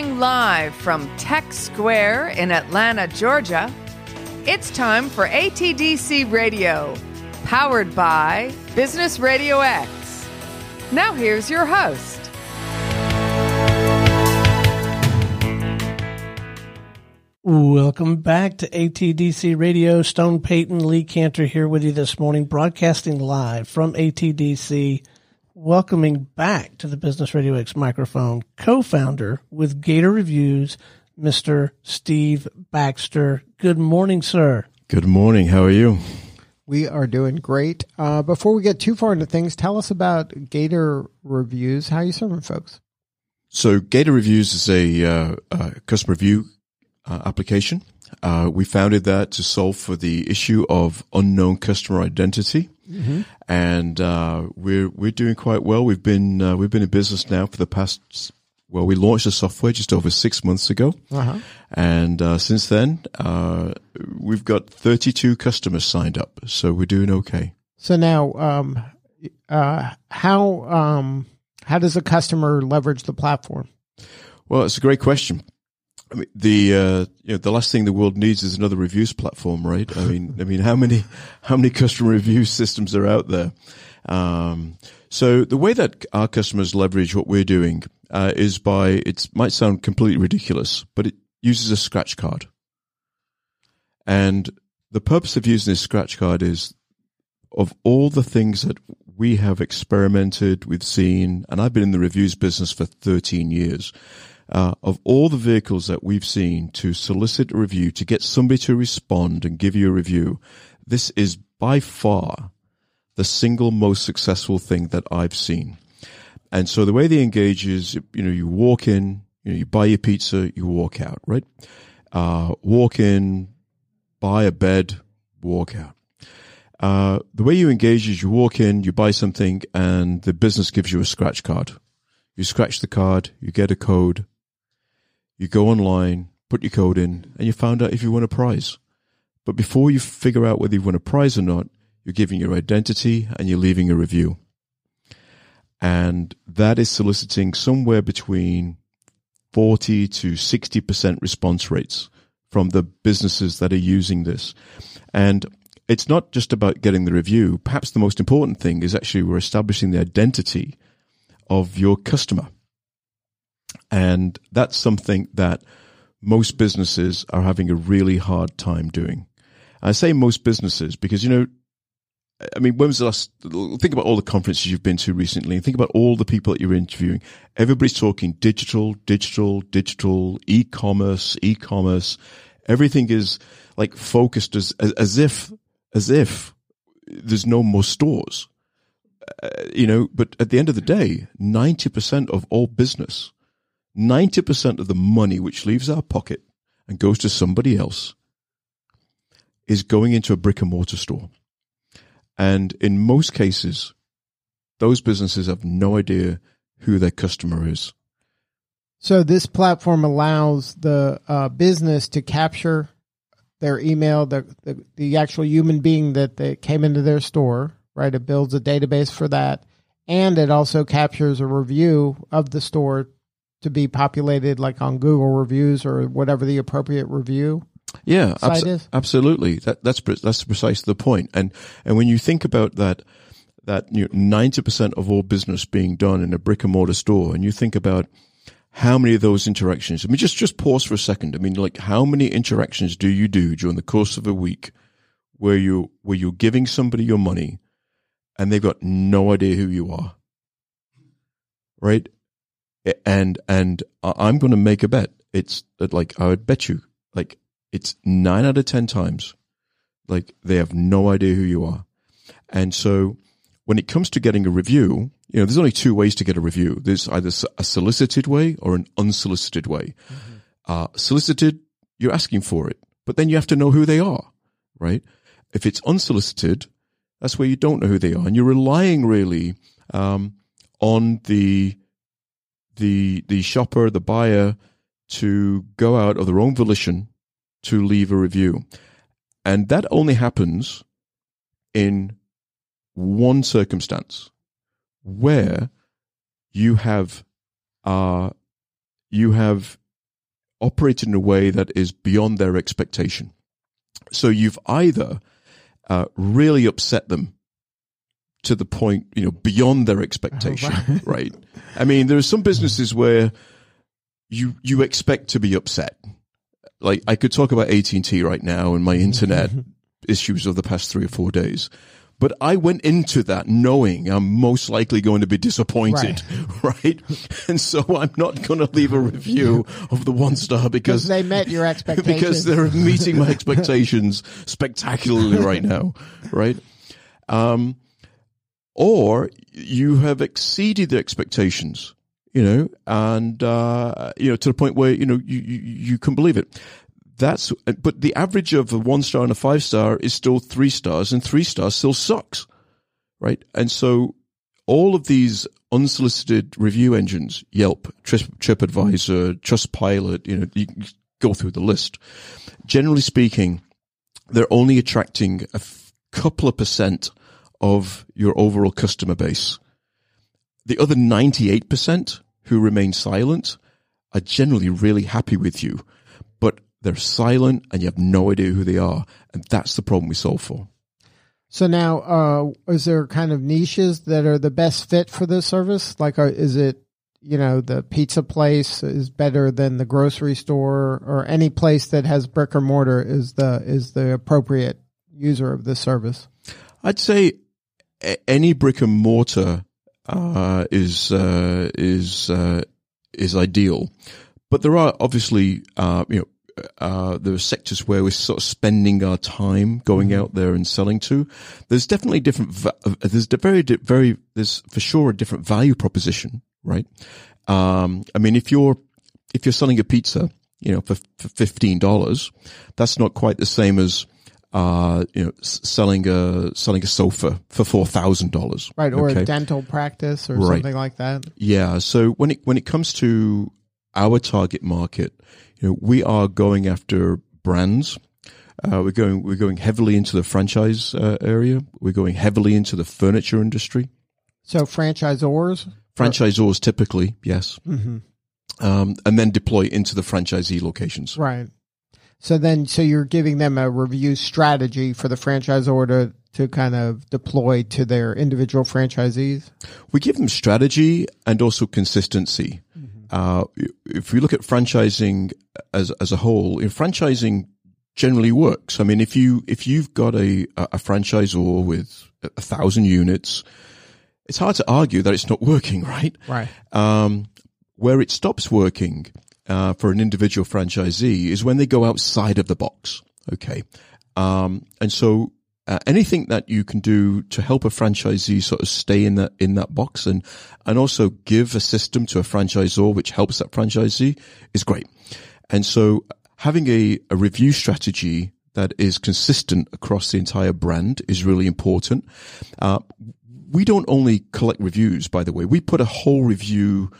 Live from Tech Square in Atlanta, Georgia, it's time for ATDC Radio, powered by Business Radio X. Now, here's your host. Welcome back to ATDC Radio. Stone Payton, Lee Kantor here with you this morning, broadcasting live from ATDC welcoming back to the Business Radio X microphone co-founder with Gator Reviews, Mr. Steve Baxter. Good morning, sir. Good morning. How are you? We are doing great. Uh, before we get too far into things, tell us about Gator Reviews. How are you serving folks? So, Gator Reviews is a, uh, a customer review uh, application. Uh, we founded that to solve for the issue of unknown customer identity. Mm-hmm. And uh, we're we're doing quite well. We've been uh, we've been in business now for the past. Well, we launched the software just over six months ago, uh-huh. and uh, since then uh, we've got 32 customers signed up. So we're doing okay. So now, um, uh, how um, how does a customer leverage the platform? Well, it's a great question. I mean, the uh, you know the last thing the world needs is another reviews platform, right? I mean, I mean, how many how many customer review systems are out there? Um, so the way that our customers leverage what we're doing uh, is by it might sound completely ridiculous, but it uses a scratch card, and the purpose of using this scratch card is of all the things that we have experimented, we've seen, and I've been in the reviews business for 13 years uh, of all the vehicles that we've seen to solicit a review, to get somebody to respond and give you a review, this is by far the single most successful thing that I've seen. And so the way they engage is, you know, you walk in, you know, you buy your pizza, you walk out, right? Uh, walk in, buy a bed, walk out. Uh, the way you engage is you walk in, you buy something, and the business gives you a scratch card. You scratch the card, you get a code, you go online, put your code in, and you found out if you won a prize. But before you figure out whether you won a prize or not, you're giving your identity and you're leaving a review. And that is soliciting somewhere between 40 to 60% response rates from the businesses that are using this. And it's not just about getting the review. Perhaps the most important thing is actually we're establishing the identity of your customer. And that's something that most businesses are having a really hard time doing. I say most businesses because, you know, I mean, when was the last, think about all the conferences you've been to recently and think about all the people that you're interviewing. Everybody's talking digital, digital, digital, e-commerce, e-commerce. Everything is like focused as, as, as if, as if there's no more stores. Uh, you know, but at the end of the day, 90% of all business 90% of the money which leaves our pocket and goes to somebody else is going into a brick and mortar store. And in most cases, those businesses have no idea who their customer is. So this platform allows the uh, business to capture their email, the, the, the actual human being that they came into their store, right? It builds a database for that, and it also captures a review of the store to be populated like on Google reviews or whatever the appropriate review yeah, abso- absolutely. That, that's that's precisely the point. And and when you think about that, that ninety percent of all business being done in a brick and mortar store, and you think about how many of those interactions. I mean, just just pause for a second. I mean, like how many interactions do you do during the course of a week where you where you're giving somebody your money, and they've got no idea who you are, right? And and I'm going to make a bet. It's like I would bet you, like it's nine out of ten times, like they have no idea who you are, and so when it comes to getting a review, you know, there's only two ways to get a review. There's either a solicited way or an unsolicited way. Mm-hmm. Uh, solicited, you're asking for it, but then you have to know who they are, right? If it's unsolicited, that's where you don't know who they are, and you're relying really um, on the the the shopper, the buyer, to go out of their own volition to leave a review, and that only happens in one circumstance where you have uh, you have operated in a way that is beyond their expectation. So you've either uh, really upset them to the point, you know, beyond their expectation, Oh, right. I mean, there are some businesses where you you expect to be upset. Like I could talk about AT and T right now and my internet issues of the past three or four days. But I went into that knowing I'm most likely going to be disappointed, right? And so I'm not going to leave a review of the one star because because they met your expectations. because they're meeting my expectations spectacularly right now, right? Um, or you have exceeded the expectations, you know, and uh, you know to the point where you know you you, you can believe it. That's but the average of a one star and a five star is still three stars, and three stars still sucks, right? And so all of these unsolicited review engines, Yelp, Trip, TripAdvisor, Trustpilot, you know, you go through the list. Generally speaking, they're only attracting a f- couple of percent of your overall customer base. The other 98% who remain silent are generally really happy with you, but they're silent and you have no idea who they are. And that's the problem we solve for. So now, uh, is there kind of niches that are the best fit for this service? Like, are, is it, you know, the pizza place is better than the grocery store, or any place that has brick or mortar is the is the appropriate user of this service? I'd say any brick and mortar uh, is uh, is uh, is ideal, but there are obviously uh, you know uh, there are sectors where we're sort of spending our time going out there and selling to. There's definitely different. Uh, there's a very very there's for sure a different value proposition, right? Um, I mean, if you're if you're selling a pizza, you know, for, for fifteen dollars, that's not quite the same as uh, you know, selling a selling a sofa for four thousand dollars, Right, or Okay. a dental practice or Right. something like that. Yeah. So when it when it comes to our target market, you know, we are going after brands. Uh, we're going we're going heavily into the franchise uh, area. We're going heavily into the furniture industry. So franchisors, Franchisors typically, yes, hmm um, and then deploy into the franchisee locations. right? So then, so you're giving them a review strategy for the franchisor to to kind of deploy to their individual franchisees. we give them strategy and also consistency. Uh, if we look at franchising as as a whole, if franchising generally works. I mean, if you if you've got a a franchisor with a thousand units, it's hard to argue that it's not working, right? Right. Um, where it stops working uh, for an individual franchisee is when they go outside of the box. Okay, um, and so uh, anything that you can do to help a franchisee sort of stay in that in that box and and also give a system to a franchisor which helps that franchisee is great. And so having a, a review strategy that is consistent across the entire brand is really important. Uh, we don't only collect reviews, by the way. We put a whole review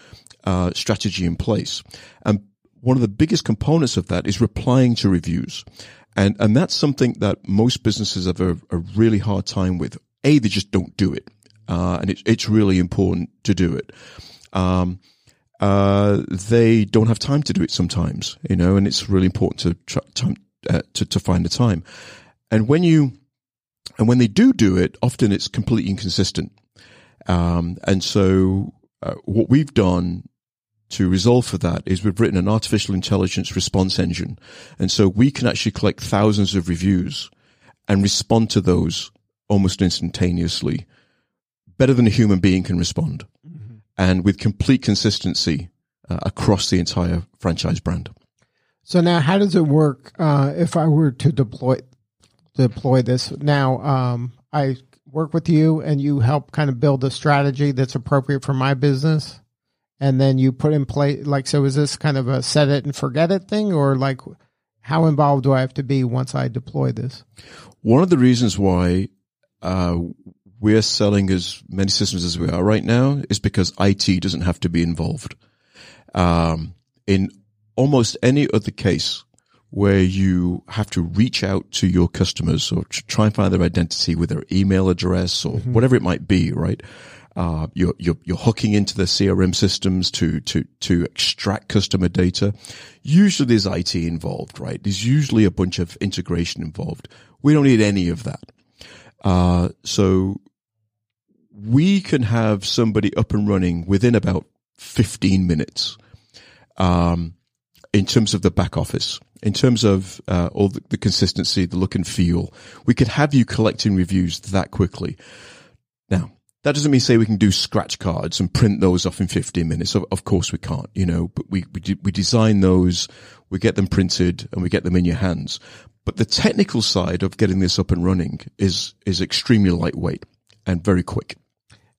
uh, strategy in place, and one of the biggest components of that is replying to reviews, and and that's something that most businesses have a, a really hard time with. A, they just don't do it, uh, and it's it's really important to do it. Um, uh, they don't have time to do it sometimes, you know, and it's really important to try, time, uh, to to find the time. And when you and when they do do it, often it's completely inconsistent. Um, and so, uh, what we've done to resolve for that is we've written an artificial intelligence response engine, and so we can actually collect thousands of reviews and respond to those almost instantaneously, better than a human being can respond, and with complete consistency uh, across the entire franchise brand. So now, how does it work uh, if I were to deploy deploy this? Now, um, I work with you, and you help kind of build a strategy that's appropriate for my business, and then you put in place. Like, so is this kind of a set it and forget it thing, or like, how involved do I have to be once I deploy this? One of the reasons why uh, we're selling as many systems as we are right now is because IT doesn't have to be involved. Um, in almost any other case where you have to reach out to your customers or try and find their identity with their email address or whatever it might be, right? Uh, you're, you're, you're hooking into the CRM systems to, to, to extract customer data. Usually there's IT involved, right? There's usually a bunch of integration involved. We don't need any of that. Uh, so we can have somebody up and running within about 15 minutes. Um, in terms of the back office, in terms of uh, all the, the, consistency, the look and feel, we could have you collecting reviews that quickly. Now, that doesn't mean say we can do scratch cards and print those off in 15 minutes. Of, of course we can't, you know, but we, we, we design those, we get them printed and we get them in your hands. But the technical side of getting this up and running is, is extremely lightweight and very quick.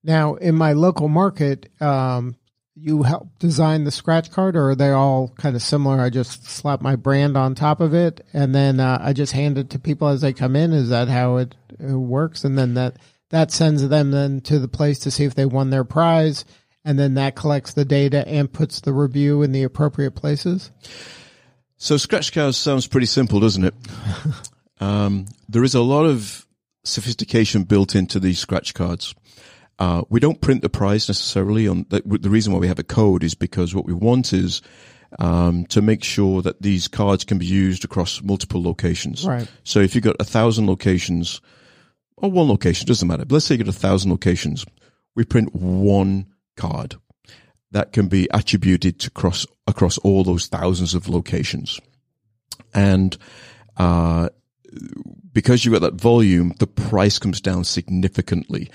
Now, in my local market, um, you help design the scratch card, or are they all kind of similar? I just slap my brand on top of it, and then uh, I just hand it to people as they come in. Is that how it, it, works? And then that that sends them then to the place to see if they won their prize, and then that collects the data and puts the review in the appropriate places. So scratch cards sounds pretty simple, doesn't it? um, there is a lot of sophistication built into these scratch cards. Uh, we don't print the prize necessarily on the, the, reason why we have a code is because what we want is um, to make sure that these cards can be used across multiple locations. Right. So if you've got a thousand locations or one location, doesn't matter. Let's say you get a thousand locations. We print one card that can be attributed to cross across all those thousands of locations. And, uh, because you've got that volume, the price comes down significantly.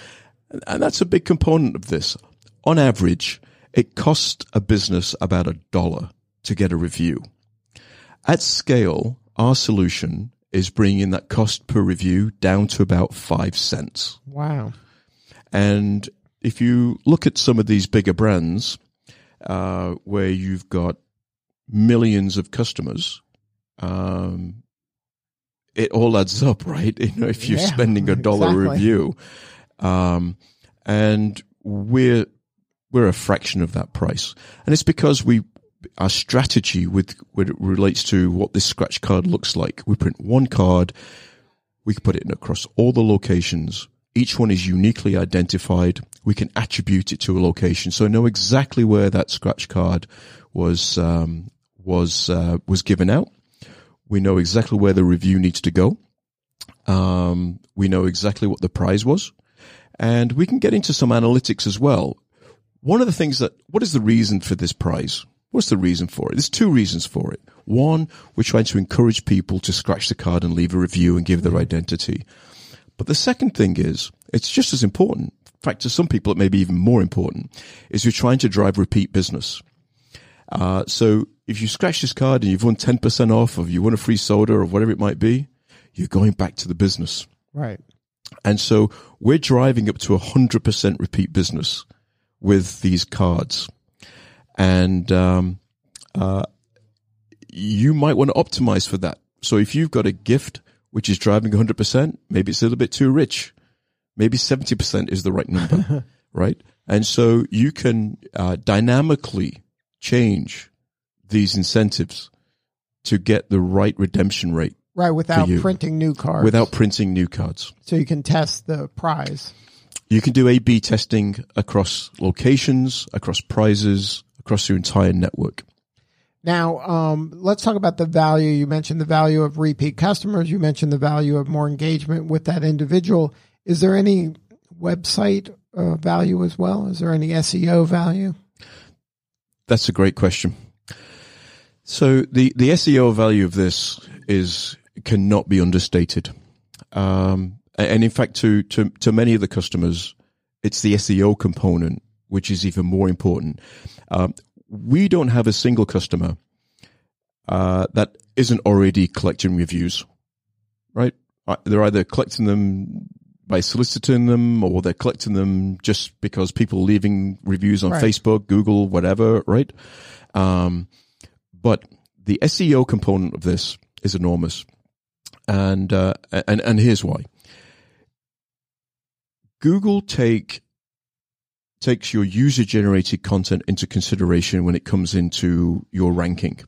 And that's a big component of this. On average, it costs a business about a dollar to get a review. At scale, our solution is bringing that cost per review down to about five cents. Wow. And if you look at some of these bigger brands, uh, where you've got millions of customers, um, it all adds up, right? You know, if you're yeah, spending a dollar exactly. review, um, and we're, we're a fraction of that price. And it's because we, our strategy with, when it relates to what this scratch card looks like. We print one card. We can put it across all the locations. Each one is uniquely identified. We can attribute it to a location. So I know exactly where that scratch card was, um, was, uh, was given out. We know exactly where the review needs to go. Um, we know exactly what the prize was. And we can get into some analytics as well. One of the things that, what is the reason for this prize? What's the reason for it? There's two reasons for it. One, we're trying to encourage people to scratch the card and leave a review and give their identity. But the second thing is, it's just as important. In fact, to some people, it may be even more important, is you're trying to drive repeat business. Uh, so if you scratch this card and you've won 10% off, or you won a free soda or whatever it might be, you're going back to the business. Right. And so we're driving up to hundred percent repeat business with these cards. And, um, uh, you might want to optimize for that. So if you've got a gift which is driving 100%, maybe it's a little bit too rich. Maybe 70% is the right number, right? And so you can uh, dynamically change these incentives to get the right redemption rate Right, without printing new cards. Without printing new cards. So you can test the prize. You can do A-B testing across locations, across prizes, across your entire network. Now, um, let's talk about the value. You mentioned the value of repeat customers. You mentioned the value of more engagement with that individual. Is there any website uh, value as well? Is there any SEO value? That's a great question. So the, the SEO value of this is cannot be understated. Um, and in fact, to, to, to many of the customers, it's the SEO component, which is even more important. Um, we don't have a single customer uh, that isn't already collecting reviews, right? Uh, they're either collecting them by soliciting them or they're collecting them just because people leaving reviews on right. Facebook, Google, whatever, right? Um, but the SEO component of this is enormous, and uh, and and here's why. Google take takes your user generated content into consideration when it comes into your ranking.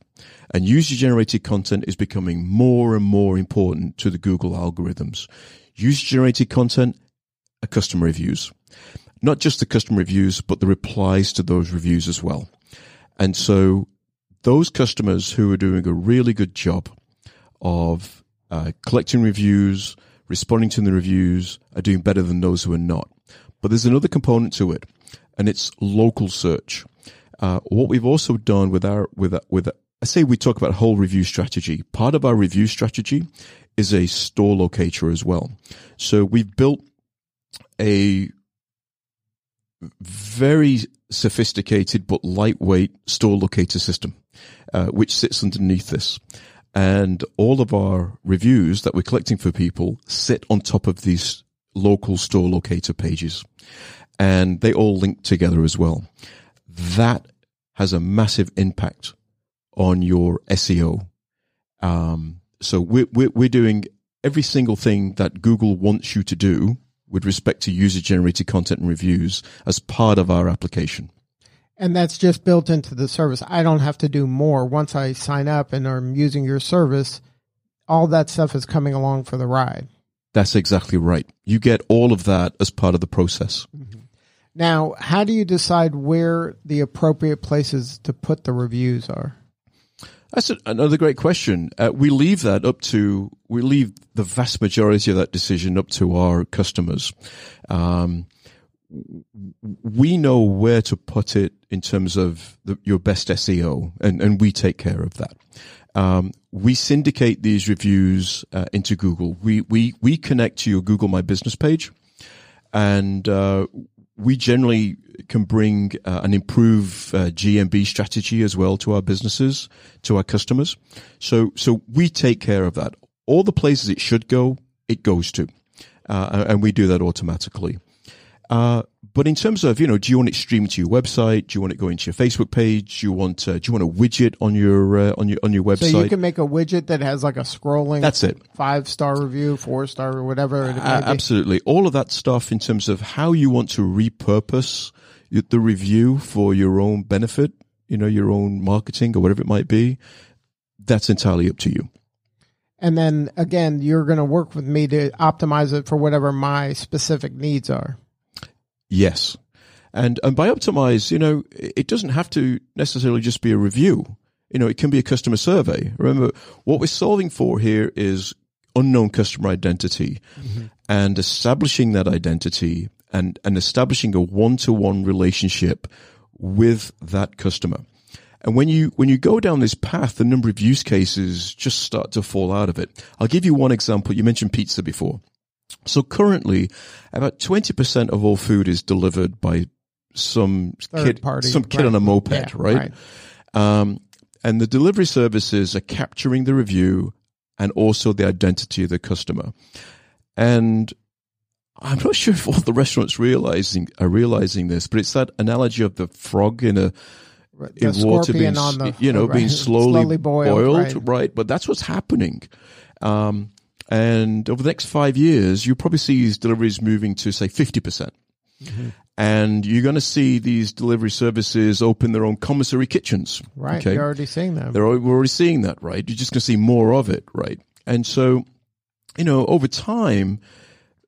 And user generated content is becoming more and more important to the Google algorithms. User generated content are customer reviews. not just the customer reviews, but the replies to those reviews as well. And so those customers who are doing a really good job of uh, collecting reviews, responding to the reviews, are doing better than those who are not. But there's another component to it, and it's local search. Uh, what we've also done with our with with I say we talk about whole review strategy. Part of our review strategy is a store locator as well. So we've built a very sophisticated but lightweight store locator system, uh, which sits underneath this. And all of our reviews that we're collecting for people sit on top of these local store locator pages. And they all link together as well. That has a massive impact on your SEO. Um, so we're, we're, we're doing every single thing that Google wants you to do with respect to user generated content and reviews as part of our application. And that's just built into the service. I don't have to do more. Once I sign up and I'm using your service, all that stuff is coming along for the ride. That's exactly right. You get all of that as part of the process. Mm-hmm. Now, how do you decide where the appropriate places to put the reviews are? That's another great question. Uh, we leave that up to, we leave the vast majority of that decision up to our customers. Um, we know where to put it in terms of the, your best SEO, and, and we take care of that. Um, we syndicate these reviews uh, into Google. We, we, we connect to your Google My Business page, and uh, we generally can bring uh, and improve uh, GMB strategy as well to our businesses, to our customers. So, so we take care of that. All the places it should go, it goes to, uh, and we do that automatically. Uh, but in terms of, you know, do you want it streamed to your website? Do you want it going to your Facebook page? Do you want, uh, do you want a widget on your, uh, on your, on your website? So you can make a widget that has like a scrolling. That's it. Five star review, four star, or whatever. Uh, absolutely. All of that stuff in terms of how you want to repurpose the review for your own benefit, you know, your own marketing or whatever it might be. That's entirely up to you. And then again, you're going to work with me to optimize it for whatever my specific needs are. Yes. And, and by optimize, you know, it doesn't have to necessarily just be a review. You know, it can be a customer survey. Remember, what we're solving for here is unknown customer identity mm-hmm. and establishing that identity and, and establishing a one-to-one relationship with that customer. And when you, when you go down this path, the number of use cases just start to fall out of it. I'll give you one example. You mentioned pizza before. So currently, about 20% of all food is delivered by some Third kid, party, some kid right. on a moped, Yeah, right? right. Um, and the delivery services are capturing the review and also the identity of the customer. And I'm not sure if all the restaurants realizing are realizing this, but it's that analogy of the frog in a The in water being, on the, you know, right, being slowly, slowly boiled, right. right. But that's what's happening. Um, and over the next five years, you'll probably see these deliveries moving to say 50%. percent Mm-hmm. And you're going to see these delivery services open their own commissary kitchens. Right. Okay. You're already seeing that. They're, we're already seeing that, right? You're just going to see more of it, right? And so, you know, over time,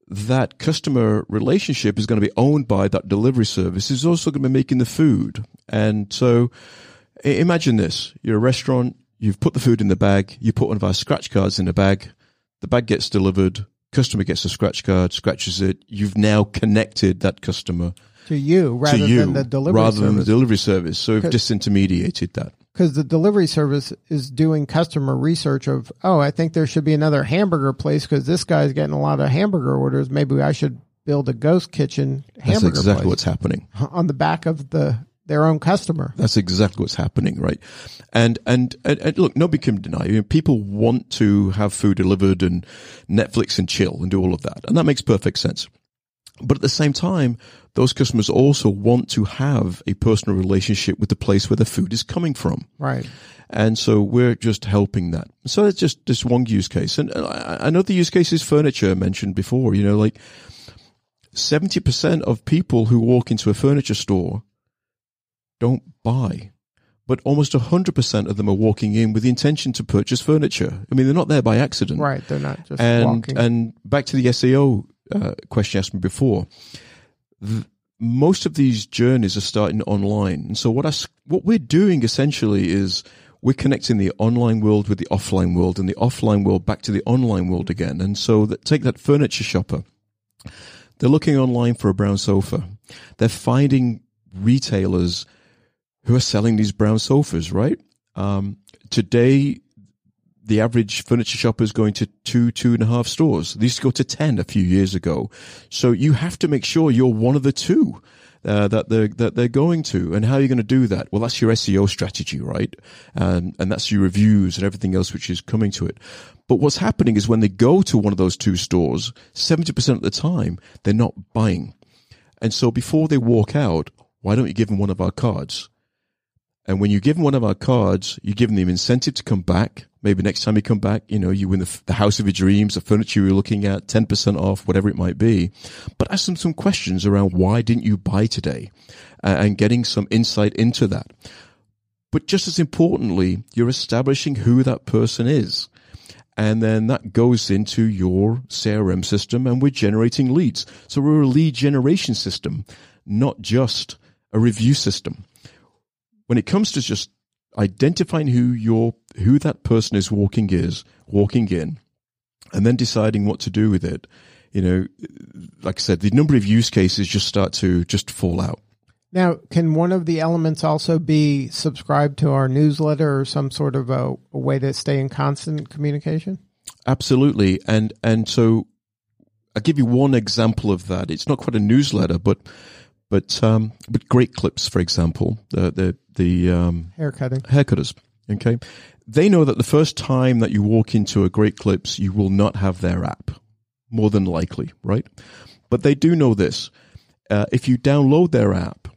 that customer relationship is going to be owned by that delivery service. Is also going to be making the food. And so, imagine this: you're a restaurant. You've put the food in the bag. You put one of our scratch cards in the bag. The bag gets delivered. Customer gets a scratch card, scratches it. You've now connected that customer to you rather to you than the delivery rather than the service. delivery service. So we've disintermediated that. because the delivery service is doing customer research of, oh, I think there should be another hamburger place because this guy's getting a lot of hamburger orders. Maybe I should build a ghost kitchen That's exactly place what's happening. on the back of the their own customer. That's exactly what's happening, right? And and and, and look, nobody can deny. You know, people want to have food delivered and Netflix and chill and do all of that, and that makes perfect sense. But at the same time, those customers also want to have a personal relationship with the place where the food is coming from. Right. And so we're just helping that. So it's just this one use case. And uh, know the use case is furniture mentioned before, you know, like 70% of people who walk into a furniture store don't buy. But almost 100% of them are walking in with the intention to purchase furniture. I mean, they're not there by accident. Right. They're not just And, walking. and back to the SEO uh, question you asked me before. Th- most of these journeys are starting online. And so what I, what we're doing essentially is we're connecting the online world with the offline world and the offline world back to the online world again. And so that, take that furniture shopper. They're looking online for a brown sofa. They're finding retailers who are selling these brown sofas, right? Um, today, the average furniture shopper is going to two, two and a half stores. To go to 10 a few years ago. So you have to make sure you're one of the two. Uh, that they're that they're going to, and how are you going to do that? Well, that's your SEO strategy, right? And and that's your reviews and everything else which is coming to it. But what's happening is when they go to one of those two stores, seventy percent of the time they're not buying, and so before they walk out, why don't you give them one of our cards? And when you give them one of our cards, you give them the incentive to come back. Maybe next time you come back, you know, you win the, the house of your dreams, the furniture you're looking at, 10% off, whatever it might be. But ask them some questions around why didn't you buy today uh, and getting some insight into that. But just as importantly, you're establishing who that person is. And then that goes into your CRM system and we're generating leads. So we're a lead generation system, not just a review system when it comes to just identifying who your who that person is walking is walking in and then deciding what to do with it you know like i said the number of use cases just start to just fall out. Now, can one of the elements also be subscribed to our newsletter or some sort of a, a way to stay in constant communication? absolutely. And and so i'll give you one example of that. It's not quite a newsletter but but um but great clips for example the the the um Haircutting. haircutters. Okay. They know that the first time that you walk into a Great Clips, you will not have their app, more than likely, right? But they do know this. Uh, if you download their app,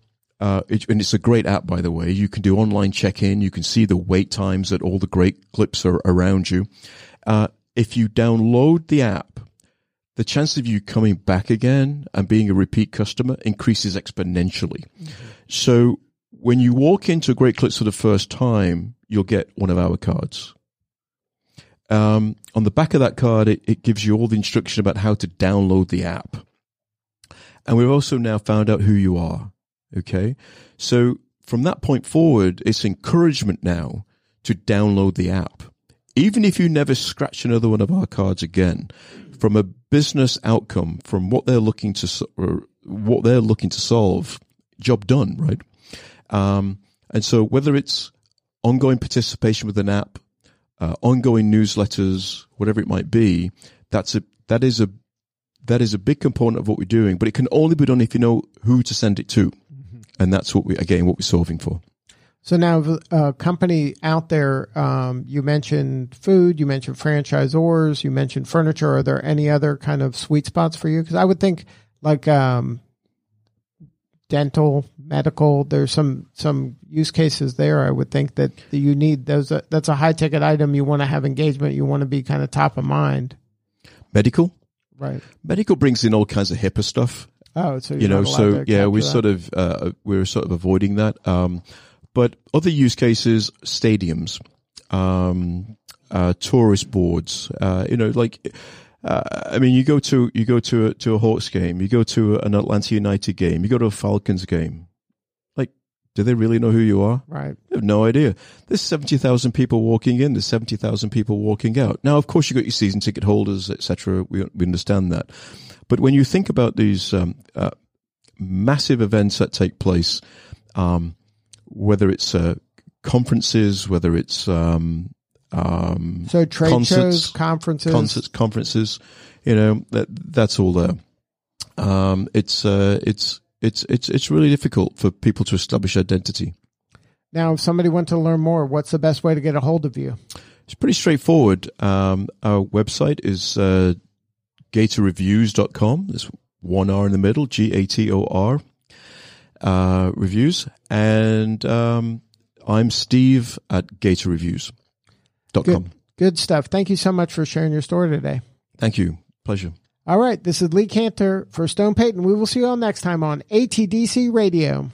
uh, it, and it's a great app, by the way, you can do online check in. You can see the wait times that all the Great Clips are around you. Uh, if you download the app, the chance of you coming back again and being a repeat customer increases exponentially. So when you walk into Great Clips for the first time, you'll get one of our cards. Um, on the back of that card, it, it gives you all the instruction about how to download the app. And we've also now found out who you are. Okay. So from that point forward, it's encouragement now to download the app. Even if you never scratch another one of our cards again, from a business outcome, from what they're looking to, or what they're looking to solve, job done, right? Um, and so whether it's ongoing participation with an app, uh, ongoing newsletters, whatever it might be, that's a that is a that is a big component of what we're doing. But it can only be done if you know who to send it to, and that's what we again what we're solving for. So now, a company out there, um, you mentioned food, you mentioned franchisors, you mentioned furniture. Are there any other kind of sweet spots for you? Because I would think like um, dental, medical. There's some some use cases there. I would think that you need those. Uh, that's a high ticket item. You want to have engagement. You want to be kind of top of mind, Medical, right? medical brings in all kinds of HIPAA stuff. Oh, so you know so yeah we're sort of uh, we're sort of avoiding that um, but other use cases stadiums um, uh, tourist boards uh, you know like uh, I mean you go to you go to a, to a Hawks game you go to an Atlanta United game you go to a Falcons game like do they really know who you are right. they have no idea. There's 70,000 people walking in. There's 70,000 people walking out. Now, of course, you've got your season ticket holders, etc. We, we understand that. But when you think about these um, uh, massive events that take place, um, whether it's uh, conferences, whether it's um, um, So trade Concerts, shows, conferences, concerts, conferences, you know, that that's all there. Um, it's uh, it's it's it's it's really difficult for people to establish identity. Now, if somebody wants to learn more, what's the best way to get a hold of you? It's pretty straightforward. Um, our website is uh, gatorreviews.com. There's one R in the middle, G A T O R uh, reviews. And um, I'm Steve at Good. Good stuff. Thank you so much for sharing your story today. Thank you. Pleasure. All right. This is Lee Kantor for Stone Payton. We will see you all next time on ATDC Radio.